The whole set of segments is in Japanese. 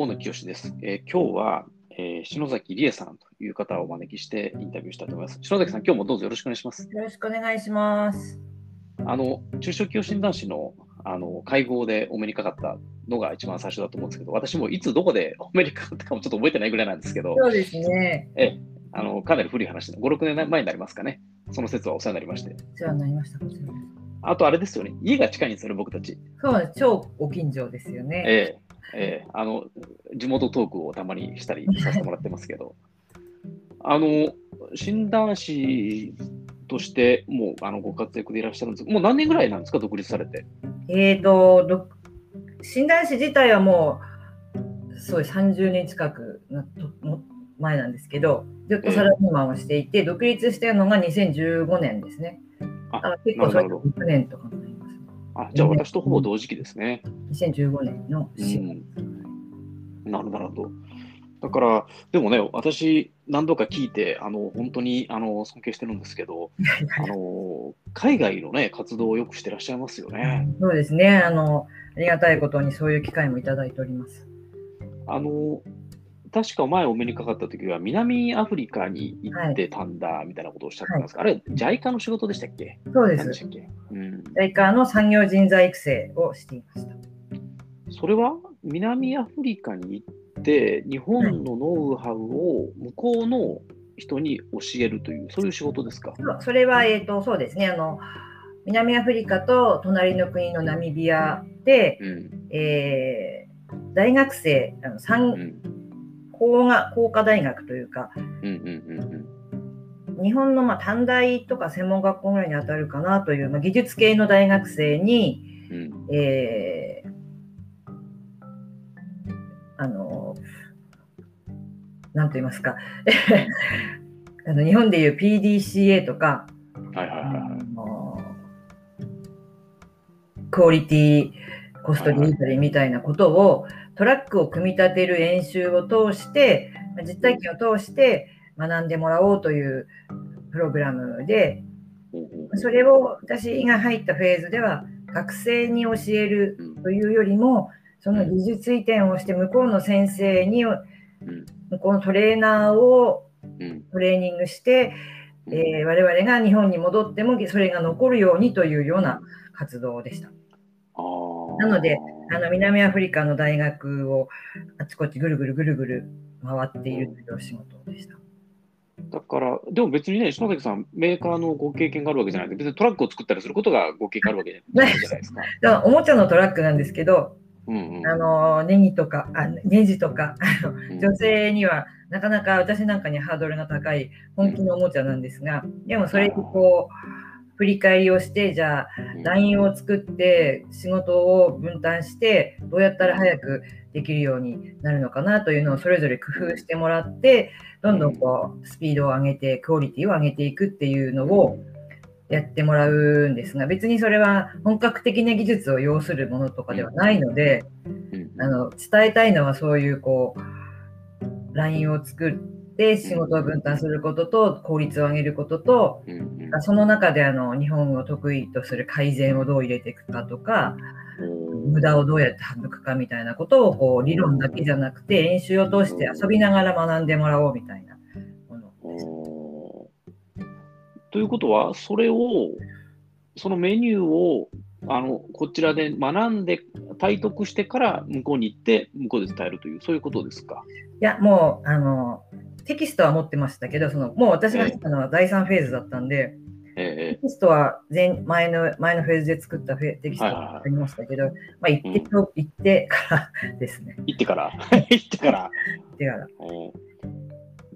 大野清です。えー、今日は、えー、篠崎理恵さんという方をお招きしてインタビューしたいと思います。篠崎さん、今日もどうぞよろしくお願いします。よろしくお願いします。あの、中小企業診断士のあの会合でお目にかかったのが一番最初だと思うんですけど、私もいつどこでお目にかかったかもちょっと覚えてないぐらいなんですけど、そうですね。えあのかなり古い話で、5、6年前になりますかね。その説はお世話になりまして。お世話になりました、あとあれですよね、家が近いんですよね、僕たち。そうです、超ご近所ですよね。えええー、あの地元トークをたまにしたりさせてもらってますけど、あの診断士としてもうあのご活躍でいらっしゃるんですもう何年ぐらいなんですか、独立されて？えっ、ー、と診断士自体はもうそう30年近くな前なんですけど、ずっとサラリーマンをしていて、えー、独立したのが2015年ですね。あ結構それ6年とかあ、じゃあ私とほぼ同時期ですね。2015年の4月、うん。なるほど。だから、でもね、私、何度か聞いて、あの本当にあの尊敬してるんですけど、あの海外の、ね、活動をよくしてらっしゃいますよね。そうですねあの、ありがたいことにそういう機会もいただいております。あの確か前お目にかかった時は南アフリカに行ってたんだみたいなことをおっしゃってますが、はい、あれ、JICA の仕事でしたっけ？そうです。うん、JICA の産業人材育成をしていました。それは？南アフリカに行って、日本のノウハウを向こうの人に教えるという、そういう仕事ですか？それは、えーと、そうですね。あの。南アフリカと隣の国のナミビアで、うん、えー、大学生あの、うん。工が工科大学というか、日本のまあ短大とか専門学校ぐらいに当たるかなという、まあ、技術系の大学生に、うん、えー、あのなんと言いますか。あの日本でいう PDCA とか、はいはいはいクオリティコストデリバリーみたいなことを、トラックを組み立てる演習を通して、実体験を通して学んでもらおうというプログラムで、それを私が入ったフェーズでは、学生に教えるというよりも、その技術移転をして、向こうの先生に、向こうのトレーナーをトレーニングして、えー、我々が日本に戻ってもそれが残るようにというような活動でした。なので、あの南アフリカの大学をあちこちぐるぐるぐるぐる回っているという仕事でした。だから、でも別にね、篠崎さん、メーカーのご経験があるわけじゃないで、別にトラックを作ったりすることがご経験あるわけじゃないですか。おもちゃのトラックなんですけど、うんうん、あのネギとかあネジとか女性にはなかなか私なんかにハードルが高い本気のおもちゃなんですが、でもそれにこう振り返りをしてじゃあ LINE を作って仕事を分担してどうやったら早くできるようになるのかなというのをそれぞれ工夫してもらってどんどんこうスピードを上げてクオリティを上げていくっていうのをやってもらうんですが別にそれは本格的な技術を要するものとかではないのであの伝えたいのはそういうこう LINE を作ってで仕事を分担することと効率を上げることと、その中であの日本を得意とする改善をどう入れていくかとか、無駄をどうやって省くかみたいなことをこう理論だけじゃなくて演習を通して遊びながら学んでもらおうみたいなということはそれをそのメニューをあのこちらで学んで体得してから向こうに行って向こうで伝えるというそういうことですか？いやもうあのテキストは持ってましたけど、そのもう私が入ったのは第3フェーズだったんで、えー、テキストは前前の前のフェーズで作ったフェテキストがありましたけど、まあ、行ってと、うん、行ってからですね。行ってから。行ってから。行ってから。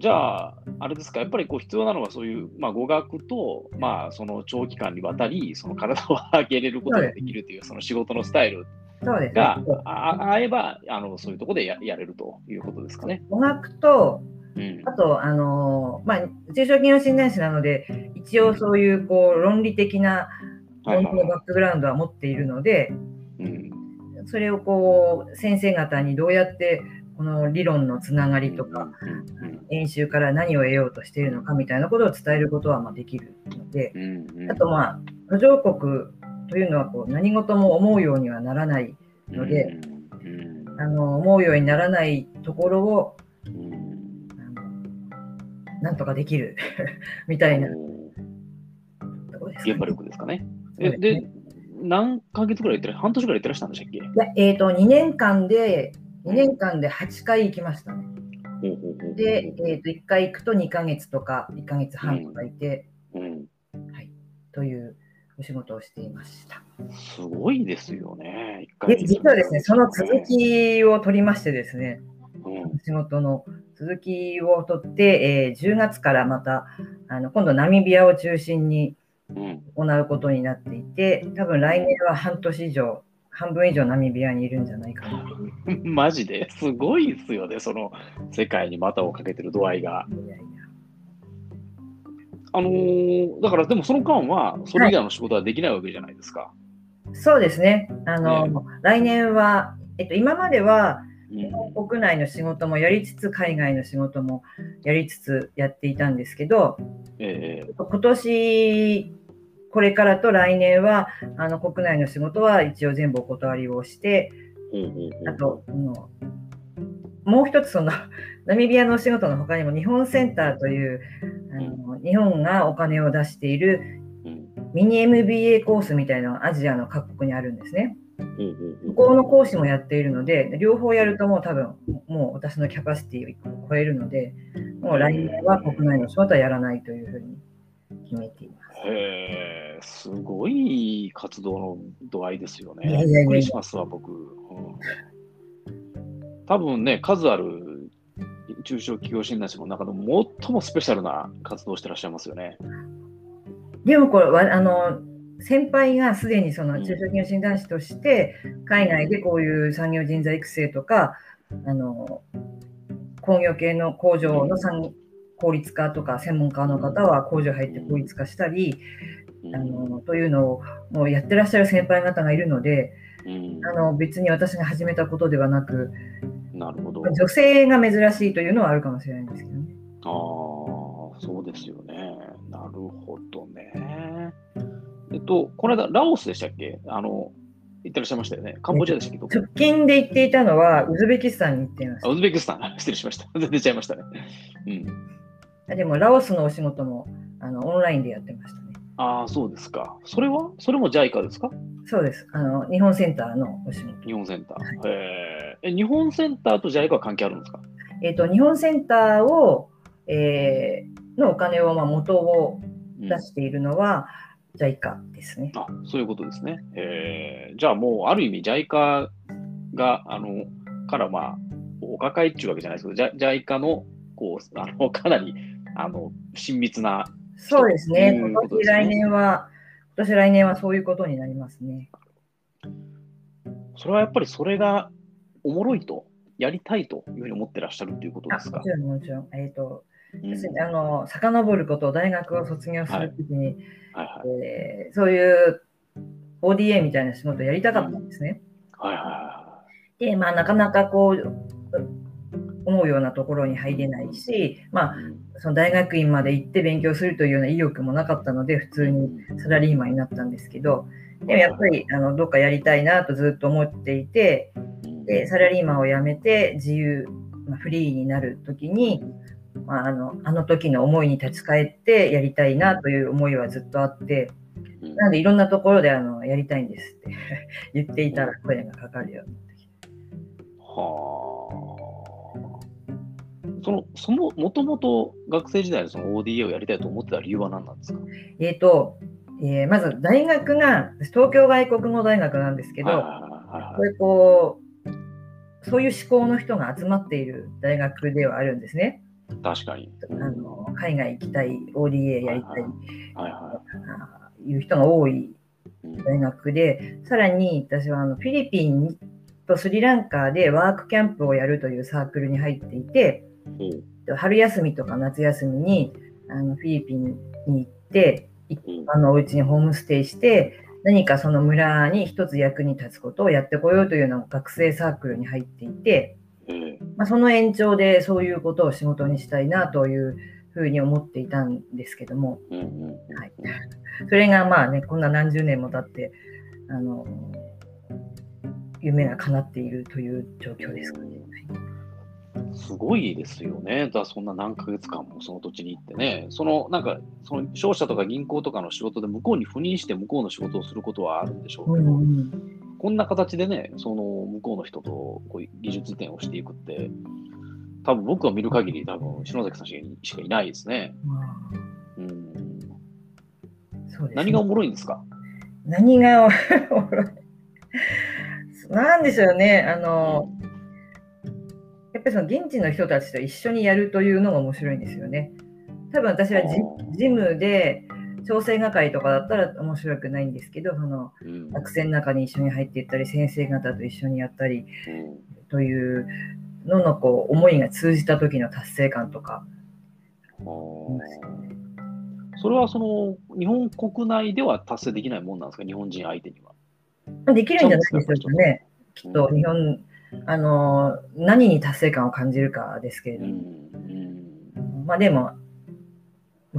じゃあ、あれですか、やっぱりこう必要なのはそういう、まあ、語学と、まあ、その長期間にわたり、その体を上げれることができるという、その仕事のスタイルが合えばあの、そういうところでややれるということですかね。語学とうん、あと、あのまあ、中小企業診断士なので、一応そういうこう論理的な本当のバックグラウンドは持っているので、それをこう先生方にどうやってこの理論のつながりとか、演習から何を得ようとしているのかみたいなことを伝えることはまできるので、あと、まあ、途上国というのはこう何事も思うようにはならないので、あの思うようにならないところを、なんとかできる みたいな。現場力ですかね。えで、ね、何ヶ月ぐらい行ってら半年ぐらい行ってらしたんでしたっけ？いや、えっ、ー、と、2年間で、2年間で8回行きましたね。で、えー、と1回行くと2ヶ月とか1ヶ月半とかいて、はい、というお仕事をしていました。すごいですよね。で実はですね、その続きを取りましてですね、うん、仕事の続きを取って、えー、10月からまたあの今度ナミビアを中心に行うことになっていて、多分来年は半年以上、半分以上ナミビアにいるんじゃないかな。マジで？すごいですよね、その世界に股をかけてる度合いが。いやいやあのー、だからでもその間は、それ以外の仕事はできないわけじゃないですか。はい、そうですね。あの、ね、来年は、えっと、今までは、日本国内の仕事もやりつつ、海外の仕事もやりつつやっていたんですけど、えー、今年これからと来年はあの国内の仕事は一応全部お断りをして、あと、もう一つその ナミビアのお仕事の他にも日本センターというあの日本がお金を出しているミニ MBA コースみたいなのがアジアの各国にあるんですね。向こうの講師もやっているので、両方やるともう多分、もう私のキャパシティを超えるので、もう来年は国内の仕事はやらないというふうに決めてい。へえ、すごい活動の度合いですよね。びっくりしますわ、僕。うん、多分ね、数ある中小企業診断士の中でも最もスペシャルな活動をしてらっしゃいますよね。でもこれあの先輩がすでにその中小企業診断士として海外でこういう産業人材育成とかあの工業系の工場の産効率化とか専門家の方は工場入って効率化したり、あのというのをもうやってらっしゃる先輩方がいるので、あの別に私が始めたことではなくなるほど女性が珍しいというのはあるかもしれないんですけどね。ああそうですよね。なるほどね。えっと、この間、ラオスでしたっけ？あの行ってらっしゃいましたよね。カンボジアでしたっけ？直近で行っていたのは、ウズベキスタンに行っていました。ウズベキスタン、失礼しました。出ちゃいましたね。うんでも、ラオスのお仕事もあのオンラインでやってましたね。ああ、そうですか。それは？それも JICA ですか？そうです。あの日本センターのお仕事。日本センター。はい、え日本センターと JICA は関係あるんですか？えっ、ー、と、日本センターを、えー、のお金を、まあ、元を出しているのは、うん、JICA ですね。あそういうことですね。えー、じゃあもう、ある意味 JICA が、あの、からまあ、お抱えっちゅうわけじゃないですけど、JICA の、こう、あの、かなりあの親密な、そうですね、今年来年は、今年来年はそういうことになりますね。それはやっぱりそれがおもろいと、やりたいというふうに思ってらっしゃるということですか？もちろん、もちろん。えっ、ー、と、うん、あの遡ることを大学を卒業するときに、はいはいはい、えー、そういう ODA みたいな仕事をやりたかったんですね。うん、はいはいはい、で、まあ、なかなかこう、思うようなところに入れないし、まあ、その大学院まで行って勉強するというような意欲もなかったので、普通にサラリーマンになったんですけど、でもやっぱりあのどっかやりたいなとずっと思っていて、でサラリーマンを辞めて自由、まあ、フリーになるときに、まあ、あのあの時の思いに立ち返ってやりたいなという思いはずっとあって、なのでいろんなところであのやりたいんですって 言っていたら声がかかるようになってきて。はあ。その、その、もともと学生時代のその ODA をやりたいと思ってた理由は何なんですか？えっ、ー、と、えー、まず大学が、東京外国語大学なんですけど、これこう、そういう思考の人が集まっている大学ではあるんですね。確かに。あの海外行きたい、ODA やりたい、はいはい、いう人が多い大学で、さらに私はあのフィリピンとスリランカでワークキャンプをやるというサークルに入っていて、春休みとか夏休みにあのフィリピンに行って一般のお家にホームステイして何かその村に一つ役に立つことをやってこようというような学生サークルに入っていて、まあ、その延長でそういうことを仕事にしたいなというふうに思っていたんですけども、はい、それがまあねこんな何十年も経ってあの夢が叶っているという状況ですかね。すごいですよね。だそんな何ヶ月間もその土地に行ってね、そのなんか、その商社とか銀行とかの仕事で向こうに赴任して向こうの仕事をすることはあるんでしょうけど、うんうん、こんな形でね、その向こうの人とこう技術展をしていくって、多分僕が見る限り、多分篠崎さんしかいないですね。ね。何がおもろいんですか？何がおもろい。なんでしょうね、あの、やっぱりその現地の人たちと一緒にやるというのが面白いんですよね。多分私はジジムで調整係とかだったら面白くないんですけど、その学生の中に一緒に入っていったり、先生方と一緒にやったりというののこう思いが通じた時の達成感とか。それはその日本国内では達成できないもんなんですか、日本人相手には。できるんじゃないでしょうかね。きっと日本、うん、あの何に達成感を感じるかですけれども。うん、まあでも、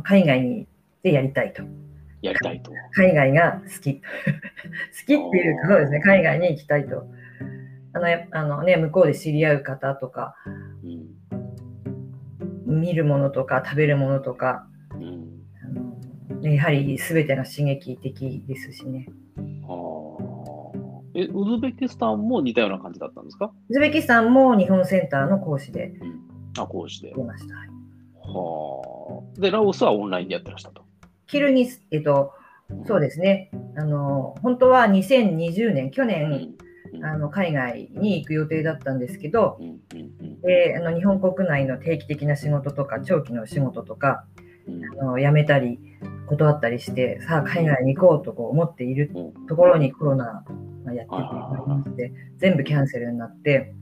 海外にでやりたいと。やりたいと。海外が好き。好きっていうか、そうですね、海外に行きたいと。あのあのね、向こうで知り合う方とか、うん、見るものとか食べるものとか、うん、あのやはり全てが刺激的ですしね。え、ウズベキスタンも似たような感じだったんですか？ウズベキスタンも日本センターの講師で、うん、あ講師で。出ました。はあ。で、ラオスはオンラインでやってらしたと。キルニス、えっと、そうですね。あの、本当は2020年、去年、うん、あの海外に行く予定だったんですけど、うん、であの日本国内の定期的な仕事とか、長期の仕事とか、あの辞めたり、断ったりして、さあ海外に行こうとこう思っているところにコロナがやってくるまして、全部キャンセルになって、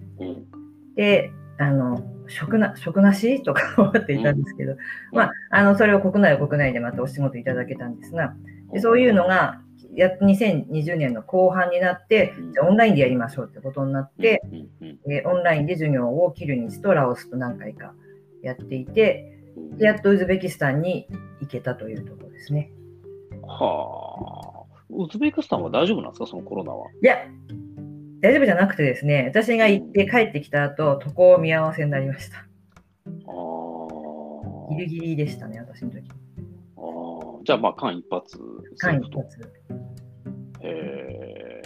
で、あの、食な、食なしとか思っていたんですけど、まあ、あの、それを国内は国内でまたお仕事いただけたんですが、でそういうのが、や2020年の後半になって、じゃオンラインでやりましょうってことになって、でオンラインで授業を切る日とラオスと何回かやっていて、でやっとウズベキスタンに行けたというところですね。はあ。ウズベキスタンは大丈夫なんですか、そのコロナは。いや、大丈夫じゃなくてですね、私が行って帰ってきた後、渡航見合わせになりました。ああ。ギリギリでしたね、私の時。ああ。じゃあ、まあ、間一髪。間一髪。へえ。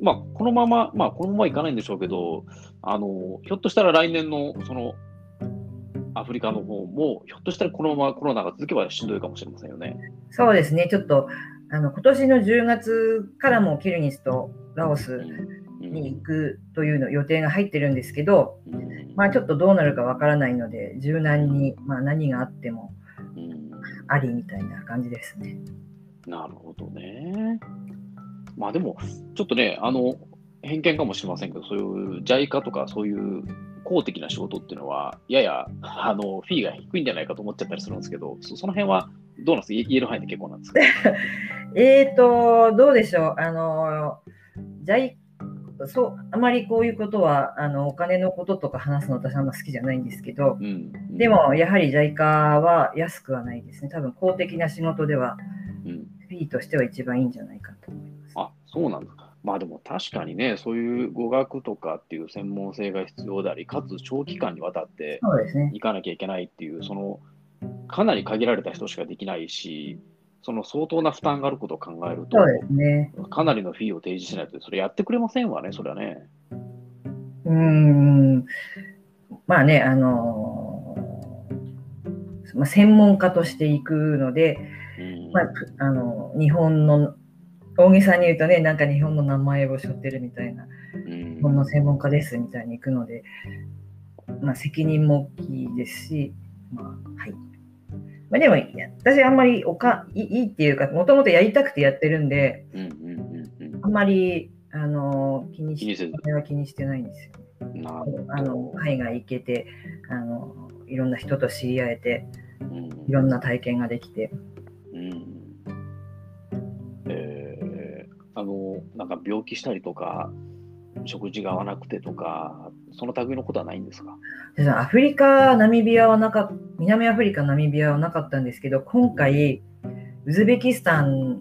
まあ、このまま、まあ、このままいかないんでしょうけど、あの、ひょっとしたら来年の、その、アフリカの方も、ひょっとしたらこのままコロナが続けばしんどいかもしれませんよね。そうですね、ちょっとあの今年の10月からもキルニスとラオスに行くというの予定が入ってるんですけど、まあ、ちょっとどうなるかわからないので、柔軟に、まあ、何があってもありみたいな感じですね。なるほどね。まあでも、ちょっとね、あの、偏見かもしれませんけど、そういう JICA とかそういう公的な仕事っていうのは、ややあのフィーが低いんじゃないかと思っちゃったりするんですけど、そその辺はどうなんですか？言える範囲で結構なんですか？えっと、どうでしょう？あの、じゃいそう、あまりこういうことは、あの、お金のこととか話すの私はあんま好きじゃないんですけど、うん、でも、やはり JICA は安くはないですね。多分、公的な仕事では、うん、フィーとしては一番いいんじゃないかと思います。あ、そうなんですか。まあでも確かにね、そういう語学とかっていう専門性が必要であり、かつ長期間にわたって行かなきゃいけないっていう、そのかなり限られた人しかできないし、その相当な負担があることを考えると、ね、かなりのフィーを提示しないと、それやってくれませんわね、それはね。うん、まあね、あのー、まあ、専門家としていくので、まあ、あの日本の大げさに言うとね、なんか日本の名前を背負ってるみたいな、日本の専門家ですみたいに行くので、まあ、責任も大きいですし、まあ、はい。まあ、でも、私あんまりおかいいっていうか、もともとやりたくてやってるんで、あんまりあの気にして、は気にしてないんですよ、ね。あの海外行けてあの、いろんな人と知り合えて、いろんな体験ができて。うんあの、なんか病気したりとか、食事が合わなくてとか、その類のことはないんですか？アフリカ、ナミビアはなか南アフリカ、ナミビアはなかったんですけど、今回、ウズベキスタン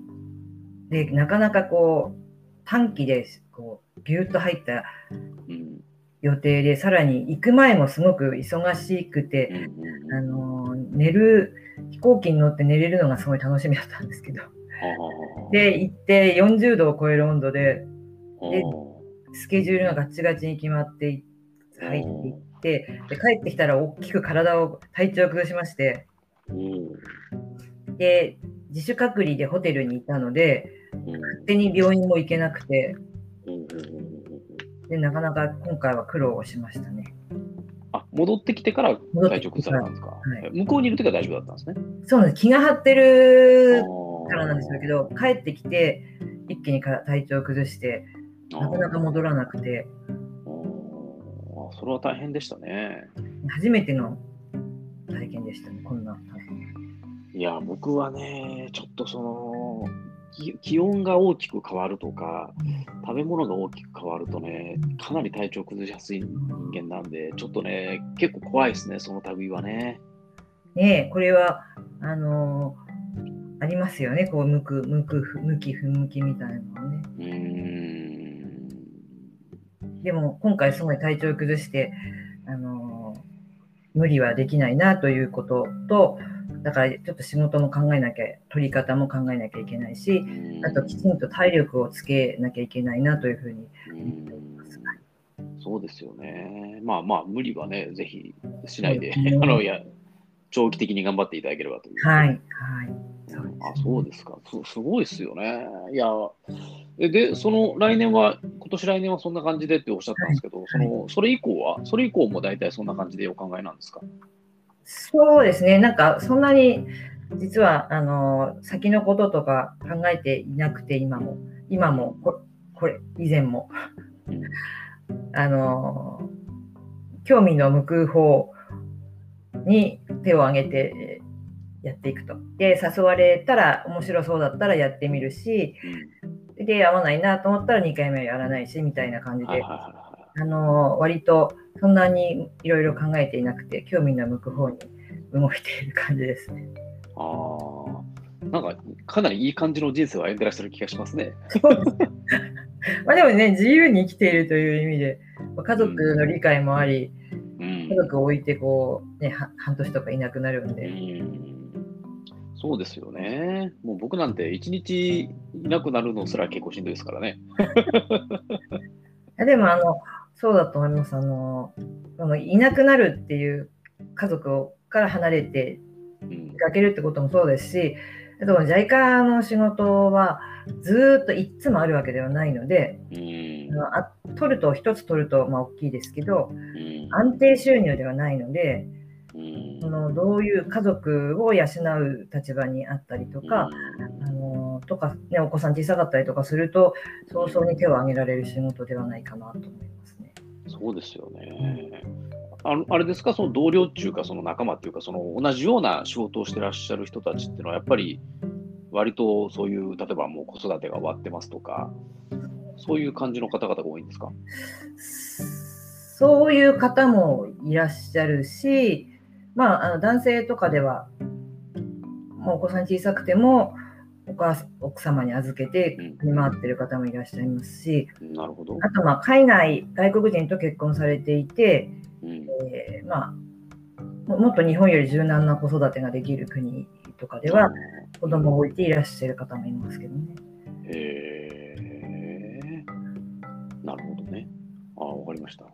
でなかなかこう短期でここうぎゅっと入った予定で、さらに行く前もすごく忙しくて、あの寝る飛行機に乗って寝れるのがすごい楽しみだったんですけど。で行って40度を超える温度ででスケジュールがガチガチに決まって入っていってで帰ってきたら大きく体を体調を崩しまして。で自主隔離でホテルにいたので勝手に病院も行けなくて。でなかなか今回は苦労をしましたね。あ戻ってきてから体調崩されたんですか、はい、向こうにいるときは大丈夫だったんですね？そうなんです。気が張ってるからなんでしょうけど、帰ってきて、一気に体調を崩して、なかなか戻らなくて。あそれは大変でしたね。初めての体験でしたね、こんな。いや、僕はね、ちょっとその、気温が大きく変わるとか、食べ物が大きく変わるとね、かなり体調崩しやすい人間なんで、ちょっとね、結構怖いですね、その類はね。ねこれは、あのーありますよね、こう向く、向く、向き、不向きみたいなのね。でも今回すごい体調を崩して、あのー、無理はできないなということと、だからちょっと仕事も考えなきゃ、取り方も考えなきゃいけないし、あときちんと体力をつけなきゃいけないなというふうに思っています。そうですよね。まあまあ、無理はね、ぜひしないで、ね、あのや長期的に頑張っていただければという。はい。はいあ、そうですか。すすごいですよね。いや、で、その来年は、今年来年はそんな感じでっておっしゃったんですけど、はい、そのそれ以降は、それ以降も大体そんな感じでお考えなんですか？そうですね。なんか、そんなに、実は、あの、先のこととか考えていなくて、今も、今も、ここれ、以前も。あの、興味の向く方に手を挙げてやっていくと。で、誘われたら面白そうだったらやってみるし、で、合わないなと思ったら2回目はやらないし、みたいな感じで、あの割とそんなにいろいろ考えていなくて、興味の向く方に動いている感じですね。ああ、なんかかなりいい感じの人生を歩んでらっしゃる気がしますね。まあでもね、自由に生きているという意味で、家族の理解もあり、うん、家族を置いてこう、ね、半年とかいなくなるんで。うんそうですよね。もう僕なんて一日いなくなるのすら結構しんどいですからね。でもあの、そうだと思います。あの、そのいなくなるっていう家族から離れて出かけるってこともそうですし、あと JICA の仕事はずっといつもあるわけではないので、うん、あ取ると、一つ取るとまあ大きいですけど、うん、安定収入ではないので、そのどういう家族を養う立場にあったりとか、あのとか、ね、お子さん小さかったりとかすると早々に手を挙げられる仕事ではないかなと思いますね。そうですよね。あのあれですか、その同僚っていうか、その仲間っていうか、その同じような仕事をしてらっしゃる人たちっていうのは、やっぱり割とそういう、例えばもう子育てが終わってますとか、そういう感じの方々が多いんですか？そういう方もいらっしゃるし、まあ、あの男性とかでは、もうお子さん小さくても、お母奥様に預けて見回ってる方もいらっしゃいますし、なるほど。あとまあ海外、外国人と結婚されていて、うん、えー、まあ、もっと日本より柔軟な子育てができる国とかでは、子供を置いていらっしゃる方もいますけどね。へえなるほどね。ああ、わかりました。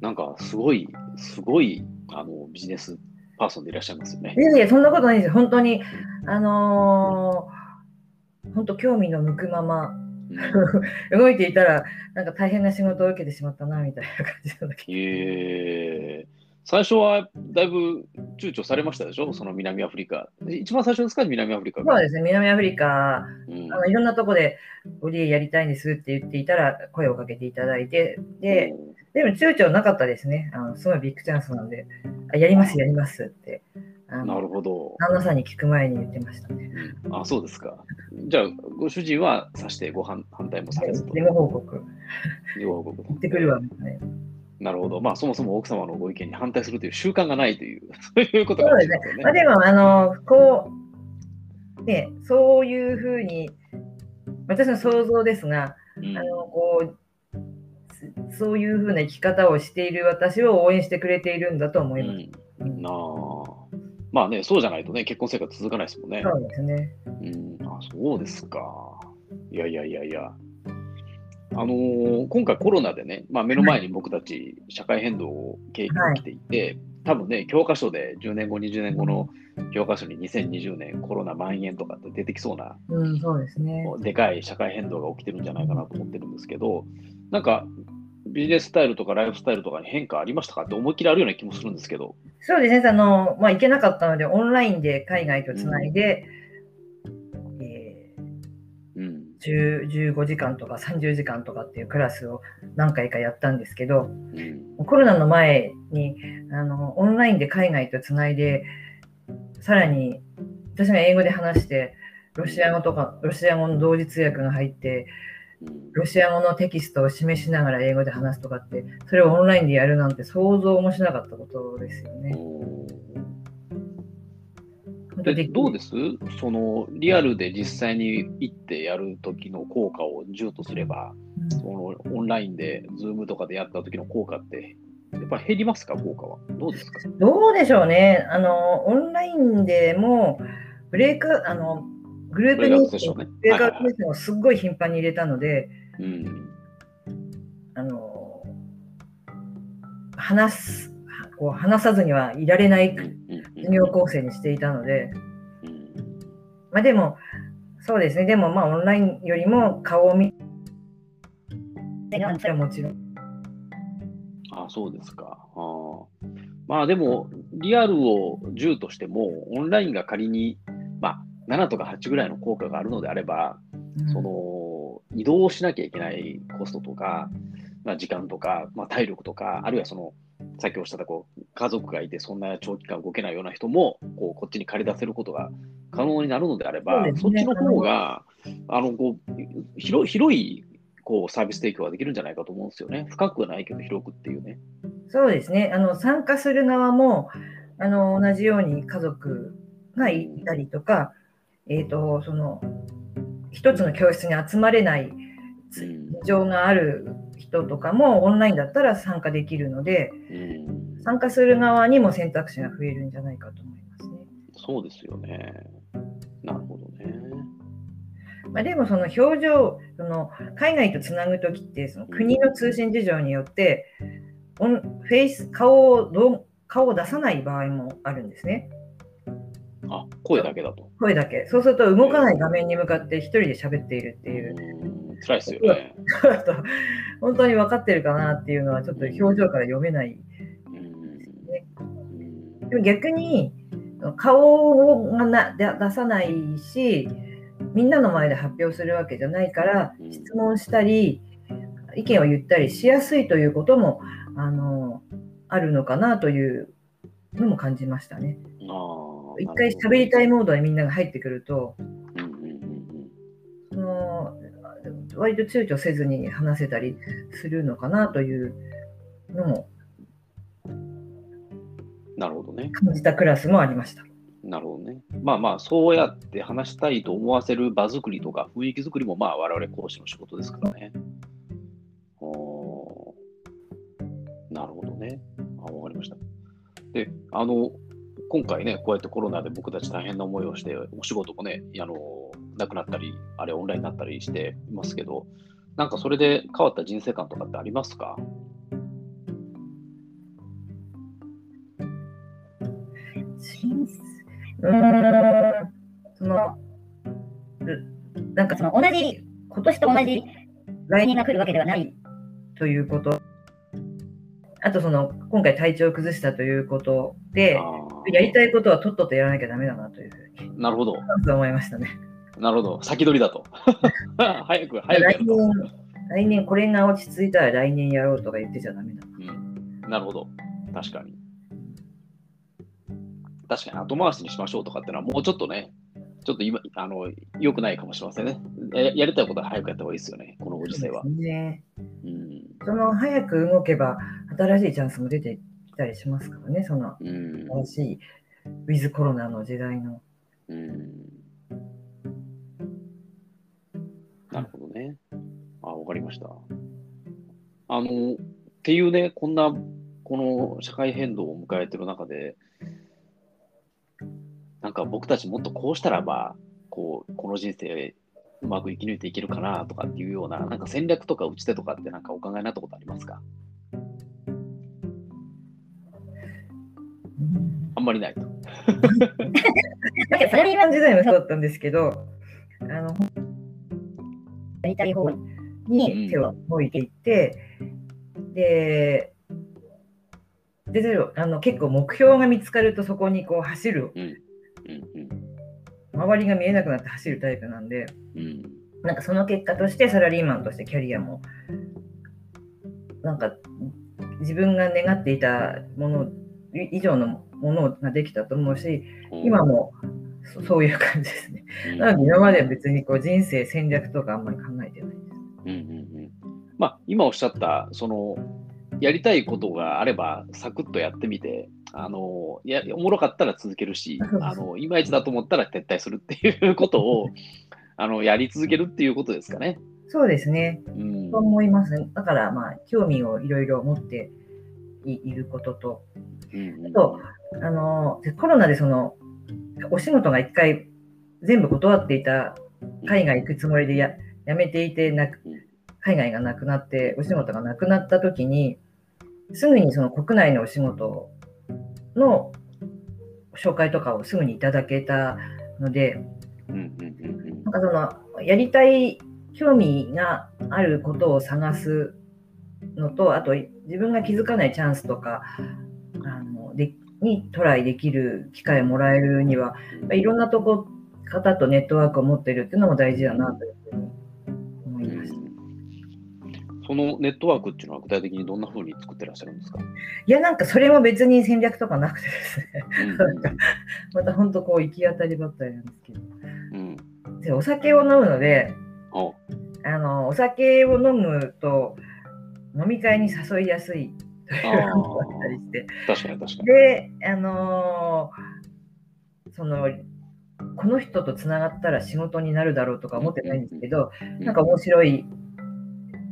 なんかすごい、すごいあのビジネスパーソンでいらっしゃいますよね。いやいや、そんなことないですよ。本当に、あのー、本当興味の向くまま、うん、動いていたら、なんか大変な仕事を受けてしまったな、みたいな感じなんだけど。えー、最初はだいぶ躊躇されましたでしょ、その南アフリカ。一番最初ですか、南アフリカそうですね、南アフリカ、うん、あのいろんなとこでオリエやりたいんですって言っていたら、声をかけていただいて、で、うんでも躊躇なかったですね。あのすごいビッグチャンスなんで、あやります、やりますって。なるほど。旦那さんに聞く前に言ってましたね。あ、そうですか。じゃあ、ご主人はさしてご反反対もされずと。事務報告。事務報告。行ってくるわ、みたいな。なるほど。まあ、そもそも奥様のご意見に反対するという習慣がないという、そういうことかもしれませんね。まあ、でも、あの、こう、ね、そういうふうに、私の想像ですが、うん、あのこうそういうふうな生き方をしている私を応援してくれているんだと思います。うん、なあまあね、そうじゃないとね、結婚生活続かないですもんね。そうですね。うん、あそうですか。いやいやいやいや。あのー、今回コロナでね、まあ、目の前に僕たち社会変動経験が来ていて、はい、多分ね、教科書で10年後、20年後の教科書に2020年コロナ蔓延とかって出てきそうな、うん、そうですね。でかい社会変動が起きてるんじゃないかなと思ってるんですけど、なんかビジネススタイルとかライフスタイルとかに変化ありましたかって思いっきりあるような気もするんですけど。そうですね、あのまあ、行けなかったので、オンラインで海外とつないで、うん15時間とか30時間とかっていうクラスを何回かやったんですけど、うん、コロナの前にあのオンラインで海外とつないで、さらに私が英語で話して、ロシア語とか、ロシア語の同時通訳が入って、ロシア語のテキストを示しながら英語で話すとかって、それをオンラインでやるなんて想像もしなかったことですよね。でどうです？そのリアルで実際に行ってやる時の効果を10とすれば、うん、そのオンラインで、ズームとかでやった時の効果って、やっぱ減りますか、効果は。どうですか？どうでしょうね。あのオンラインでもブレイクあのグループミーティング、ブレイクアウトセッションをすっごい頻繁に入れたので、うん、あの話すこう話さずにはいられない授業構成にしていたので、まあ、でも、そうですね、でもまあオンラインよりも顔を見てもちろん。あそうですか。あまあでも、リアルを10としても、オンラインが仮に、まあ、7とか8ぐらいの効果があるのであれば、うん、その移動しなきゃいけないコストとか、まあ、時間とか、まあ、体力とか、あるいはその、さっきおっしゃったこう家族がいて、そんな長期間動けないような人もこうこっちに借り出せることが可能になるのであれば、そ、ね,、っちの方があのこう広広いこうサービス提供ができるんじゃないかと思うんですよね。深くはないけど広くっていうね。そうですね。あの参加する側もあの同じように家族がいたりとか、えーと、その一つの教室に集まれない事情がある人とかもオンラインだったら参加できるので、うん、参加する側にも選択肢が増えるんじゃないかと思いますね。そうですよね。なるほどね。まあ、でもその表情その海外とつなぐ時ってその国の通信事情によってフェイス顔をどう顔を出さない場合もあるんですね。あ、声だけだと。声だけ。そうすると動かない画面に向かって一人で喋っているっていう。う辛いですよね。本当に分かってるかなっていうのはちょっと表情から読めない、でも逆に顔がな出さないし、みんなの前で発表するわけじゃないから、質問したり、意見を言ったりしやすいということもあのあるのかなというのも感じましたね。あ一回喋りたいモードにみんなが入ってくると、割と躊躇せずに話せたりするのかなというのもなるほどね感じたクラスもありました。なるほどね。まあまあ、そうやって話したいと思わせる場作りとか雰囲気作りも、まあ、我々講師の仕事ですからね。おなるほどね。あ、わかりました。で、あの、今回ね、こうやってコロナで僕たち大変な思いをして、お仕事もね、あの、なくなったり、あれオンラインになったりしていますけど、なんかそれで変わった人生観とかってありますか？うんそのなんかその同じ今年と同じ来年が来るわけではないということ。あとその今回体調を崩したということでやりたいことはとっととやらなきゃだめだなというふうに。なるほど。思いましたね。なるほど、先取りだと。早く、早く来年。来年これが落ち着いたら来年やろうとか言ってちゃだめだな。うん、なるほど、確かに。確かに後回しにしましょうとかってのはもうちょっとね、ちょっと今、あの、良くないかもしれませんね。ややりたいことは早くやった方がいいですよね、このご時世は。ね、うん、その早く動けば、新しいチャンスも出てたりしますからね、その新しいウィズコロナの時代の。うん、かりました。あの、っていうね、こんな、この社会変動を迎えてる中で、なんか僕たちもっとこうしたらば、こう、この人生うまく生き抜いていけるかなとかっていうような、なんか戦略とか打ち手とかってなんかお考えになったことありますか？あんまりないと。なんかサラリーマン時代もそうだったんですけど、あの、やりたい方に手を置いていって、うん、で、であの結構目標が見つかるとそこにこう走る、うん。うんうん、周りが見えなくなって走るタイプなんで、うん、なんかその結果としてサラリーマンとしてキャリアもなんか自分が願っていたもの以上のものができたと思うし、今もそういう感じですね。なので今までは別にこう人生戦略とかあんまり考えてない。うんうんうんまあ、今おっしゃったそのやりたいことがあればサクッとやってみてあのやおもろかったら続けるしあのいまいちだと思ったら撤退するっていうことを あのやり続けるっていうことですかね。そうですね。うん、と思います、ね。だからまあ興味をいろいろ持っていることと、うんうん、あとあのコロナでそのお仕事が一回全部断っていた海外行くつもりでややめていてなく海外がなくなってお仕事がなくなった時にすぐにその国内のお仕事の紹介とかをすぐにいただけたので、なんかそのやりたい興味があることを探すのとあと自分が気づかないチャンスとかあのでにトライできる機会をもらえるには、いろんなとこ方とネットワークを持ってるっていうのも大事だなというふうに。そのネットワークっていうのは具体的にどんなふうに作ってらっしゃるんですか？いや、なんかそれも別に戦略とかなくてですね、また本当こう行き当たりばったりなんですけど、うん、でお酒を飲むので、あ。のお酒を飲むと飲み会に誘いやすいというのがあったりして。確かに確かに。で、あのー、その、この人とつながったら仕事になるだろうとか思ってないんですけど、うん、なんか面白い、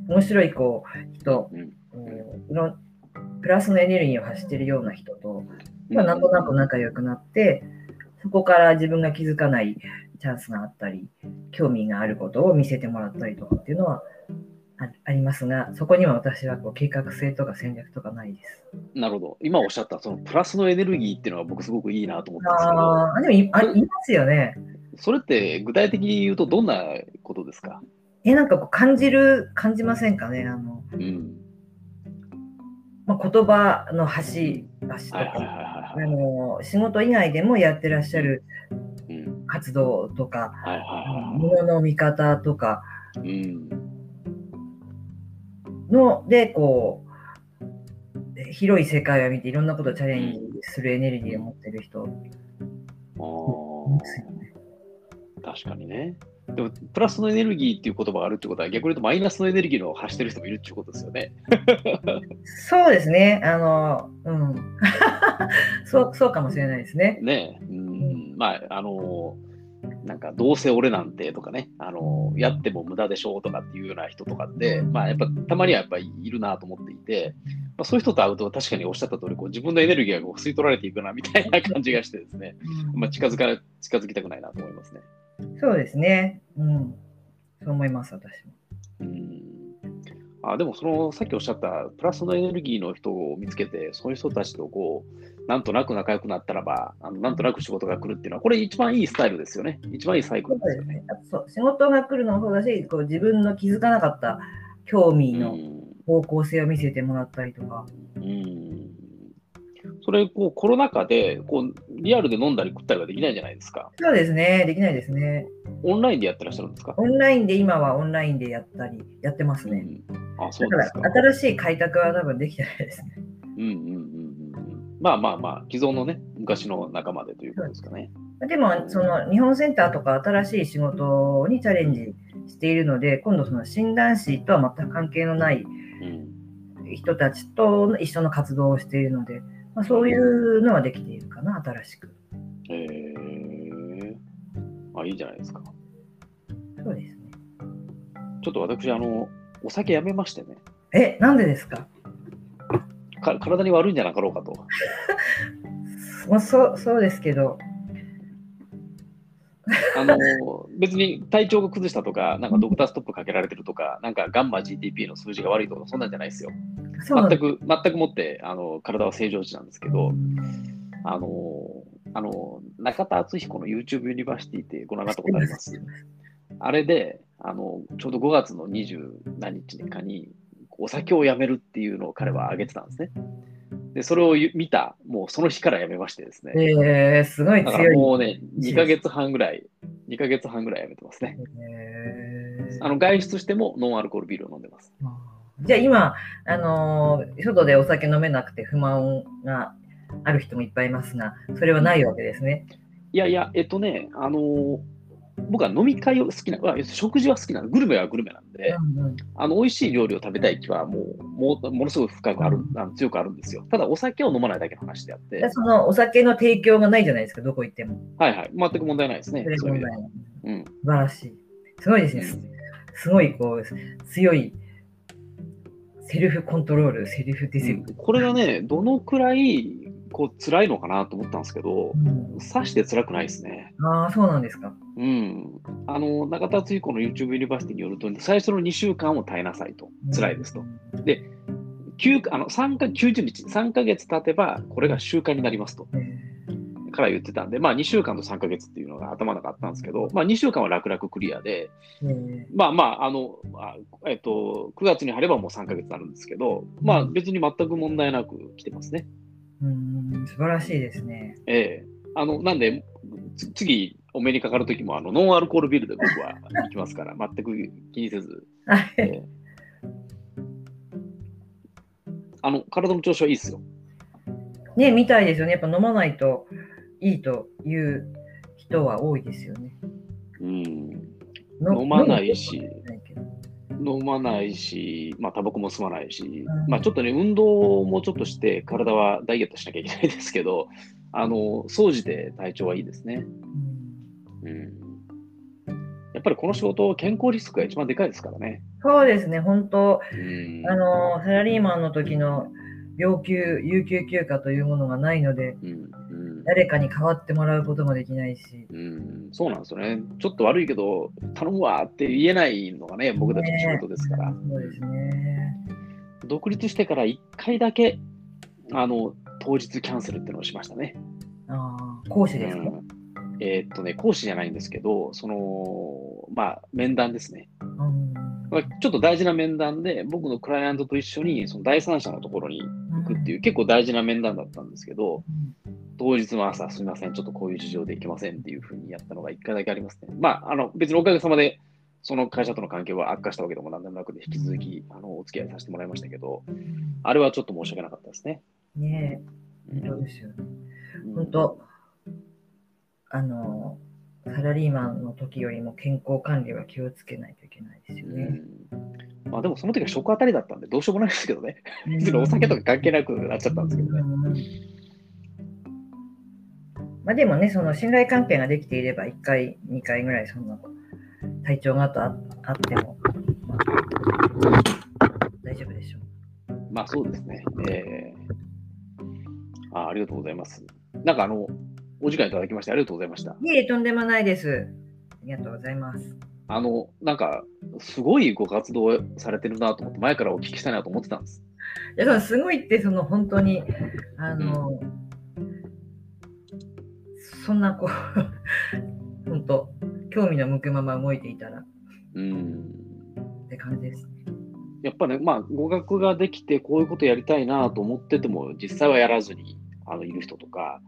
面白いこう人、うん、プラスのエネルギーを発しているような人と、まあ、なんとなく仲良くなって、そこから自分が気づかないチャンスがあったり、興味があることを見せてもらったりとかっていうのは、ありますが、そこには私はこう計画性とか戦略とかないです。なるほど。今おっしゃったそのプラスのエネルギーっていうのは僕すごくいいなと思ったんですけど。あでもいあいますよね。それって具体的に言うとどんなことですか？え、なんかこう感じる、感じませんかね？あの、うん、まあ、言葉の端々とか、あの仕事以外でもやってらっしゃる活動とか、ものの見方とか、うん。のでこう広い世界を見ていろんなことをチャレンジするエネルギーを持ってる人、うん、確かにね。でも、プラスのエネルギーっていう言葉があるってことは、逆に言うとマイナスのエネルギーを発してる人もいるっていうことですよね。そうですね。あの、うん。そうそうかもしれないですね。ねうん。まあ、あの、なんかどうせ俺なんてとかね、あのやっても無駄でしょうとかっていうような人とかって、まあやっぱたまにはやっぱりいるなと思っていて、まあ、そういう人と会うと確かにおっしゃった通り、こり、自分のエネルギーがこう吸い取られていくなみたいな感じがしてですね、まあ、近づか近づきたくないなと思いますね。そうですね。うん。そう思います、私も。うんあでもそのさっきおっしゃったプラスのエネルギーの人を見つけてそういう人たちとこうなんとなく仲良くなったらばあのなんとなく仕事が来るっていうのはこれ一番いいスタイルですよね一番いいサイクルですよね。そう仕事が来るのもそうだしこう自分の気づかなかった興味の方向性を見せてもらったりとか。うん、うんそれこうコロナ禍でこうリアルで飲んだり食ったりはできないじゃないですか。そうですね、できないですね。オンラインでやってらっしゃるんですか？オンラインで今はオンラインでやったり、やってますね。うん、あそうですかだから新しい開拓は多分できてないですね。うんうんうんうん。まあまあまあ、既存のね、昔の仲間でということですかね。でも、その日本センターとか新しい仕事にチャレンジしているので、今度その診断士とは全く関係のない人たちと一緒の活動をしているので、まあ、そういうのはできているかな、新しく。へえー、あ、いいじゃないですか。そうですね。ちょっと私、あの、お酒やめましてね。え、なんでですか？か体に悪いんじゃなかろうかと。まあ、そうそうですけど。あの別に体調が崩したとか、なんかドクターストップかけられてるとか、なんかガンマ GDP の数字が悪いとか、そんなんじゃないですよ。全く、全くもってあの体は正常値なんですけど、あの、あの中田敦彦の YouTube ユニバーシティってご覧になったことあります？あれで、あのちょうど5月の20何日かに、お酒をやめるっていうのを彼は挙げてたんですね。で、それを見た、もうその日からやめましてですね。えー、すごい強い。もうね、2ヶ月半ぐらい、2ヶ月半ぐらいやめてますね。えー、あの外出してもノンアルコールビールを飲んでます。じゃあ今、あのー、外でお酒飲めなくて不満がある人もいっぱいいますが、それはないわけですね。いやいや、えっとね、あのー僕は飲み会を好きな、食事は好きなの、グルメはグルメなんで、うんうん、あの美味しい料理を食べたい気はもうもものすごく深くある、あの強くあるんですよ。ただ、お酒を飲まないだけの話であって。そのお酒の提供がないじゃないですか、どこ行っても。はいはい、全く問題ないですね。それ問題ない。うん、素晴らしい。すごいですね。すごいこう強いセルフコントロール、セルフディス、うん、これがね、どのくらいこう辛いのかなと思ったんですけど、うん、さして辛くないですね。ああ、そうなんですか。うん。あの、中田敦彦の YouTube ユニバーシティによると、最初の2週間を耐えなさいと。辛いですと。うん、で、9あの3か90日、3か月経てば、これが習慣になりますと。から言ってたんで、まあ、2週間と3か月っていうのが頭の中あったんですけど、まあ、2週間は楽々クリアで、まあまあ、あの、あえっと、9月に入ればもう3か月になるんですけど、まあ、別に全く問題なく来てますね。うん素晴らしいですね。ええあのなんで、次、お目にかかるときもあの、ノンアルコールビールで僕は行きますから、全く気にせず。えあの体の調子はいいですよ。ね、みたいですよね。やっぱ飲まないといいという人は多いですよね。うん。飲まないし。飲まないし、まあ、タバコも吸わないし、うん、まあ、ちょっとね、運動もちょっとして、体はダイエットしなきゃいけないですけど、あの、総じて体調はいいですね。うん。やっぱりこの仕事、健康リスクが一番でかいですからね。そうですね、本当、うん、あの、サラリーマンの時の病休、有給休暇というものがないので、うんうん、誰かに代わってもらうこともできないし、うん、そうなんですよね。ちょっと悪いけど、頼むわって言えないのがね、僕たちの仕事ですから。ね、そうですね。独立してから1回だけ、あの、当日キャンセルっていうのをしましたね。ああ、講師ですか、うん、えー、っとね、講師じゃないんですけど、その、まあ、面談ですね。うんちょっと大事な面談で、僕のクライアントと一緒にその第三者のところに行くっていう、結構大事な面談だったんですけど、当日の朝、すみません、ちょっとこういう事情で行けませんっていうふうにやったのが1回だけありますね。まあ、あの別におかげさまで、その会社との関係は悪化したわけでもなんでもなくて、引き続きあのお付き合いさせてもらいましたけど、あれはちょっと申し訳なかったですね。ねえ、そうですよね。本当、あの、サラリーマンの時よりも健康管理は気をつけないといけないですよね。まあ、でもその時は食当たりだったんで、どうしようもないですけどね。別にお酒とか関係なくなっちゃったんですけどね。まあ、でもね、その信頼関係ができていれば、1回、2回ぐらい、そんな体調がああっても、まあ、大丈夫でしょう。まあそうですね。えー、あありがとうございます。なんかあの、お時間いただきましてありがとうございました。いえ、とんでもないです。ありがとうございます。あの、なんか、すごいご活動されてるなと思って、前からお聞きしたいなと思ってたんです。いや、すごいって、その本当に、あの、うん、そんなこう、本当、興味の向くまま動いていたら、うん、って感じですね。やっぱね、まあ、語学ができて、こういうことやりたいなと思ってても、実際はやらずに、あのいる人とか、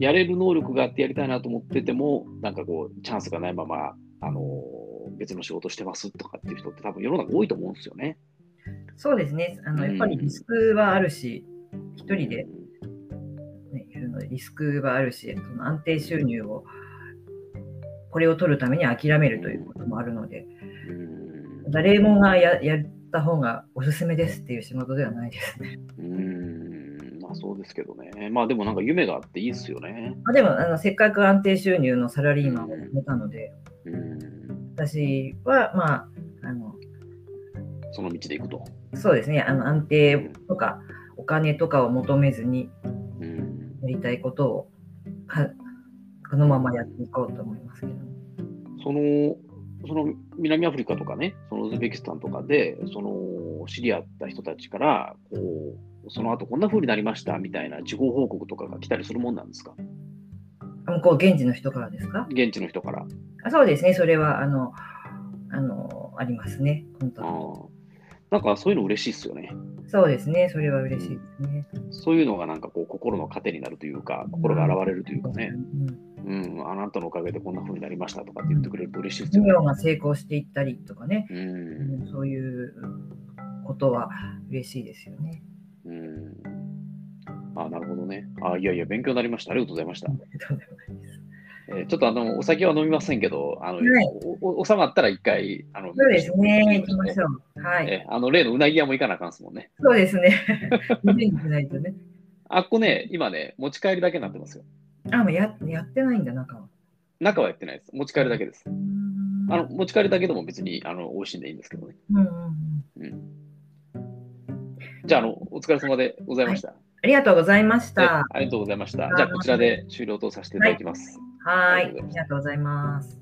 やれる能力があってやりたいなと思ってても、なんかこう、チャンスがないまま、あの別の仕事してますとかっていう人って多分世の中多いと思うんですよね。そうですね。あのやっぱりリスクはあるし、一、人でリスクはあるし、その安定収入を、これを取るために諦めるということもあるので、誰もがややった方がおすすめですっていう仕事ではないですね。うんそうですけどね。まあでもなんか夢があっていいですよね。まあ、でもあのせっかく安定収入のサラリーマンを辞めたので、うん、私はまああのその道でいくと。そうですね、あの安定とか、お金とかを求めずに、やりたいことをかこのままやっていこうと思いますけど。そのその南アフリカとかね、そのウズベキスタンとかで、その知り合った人たちから、こうその後こんな風になりましたみたいな事後報告とかが来たりするもんなんですか？向こう、現地の人からですか？現地の人から。あそうですね、それはあのあのありますね、本当に。なんかそういうの嬉しいですよね。そうですね、それは嬉しいですね。そういうのがなんかこう心の糧になるというか、心が現れるというかね。うん、うん、あなたのおかげでこんな風になりましたとかって言ってくれると嬉しいですよね。が成功していったりとかね、うん、そういうことは嬉しいですよね。うん。あなるほどね。あいやいや、勉強になりました。ありがとうございました。えー、ちょっとあのお酒は飲みませんけど、あの、はい、お収まったら一回、あのそうですね、行きましょう。はい。えー、あの例のうなぎ屋も行かなあかんすもんね。そうですね。ないとね。あっこね、今ね、持ち帰りだけになってますよ。あ、もうややってないんだ、中は。中はやってないです。持ち帰りだけです。あの持ち帰りだけでも別にあの美味しいんでいいんですけどね。うんうんうん、じゃああの、お疲れ様でございました。はい、ありがとうございました。ありがとうございました。じゃあ、こちらで終了とさせていただきます。はい。ありがとうございます。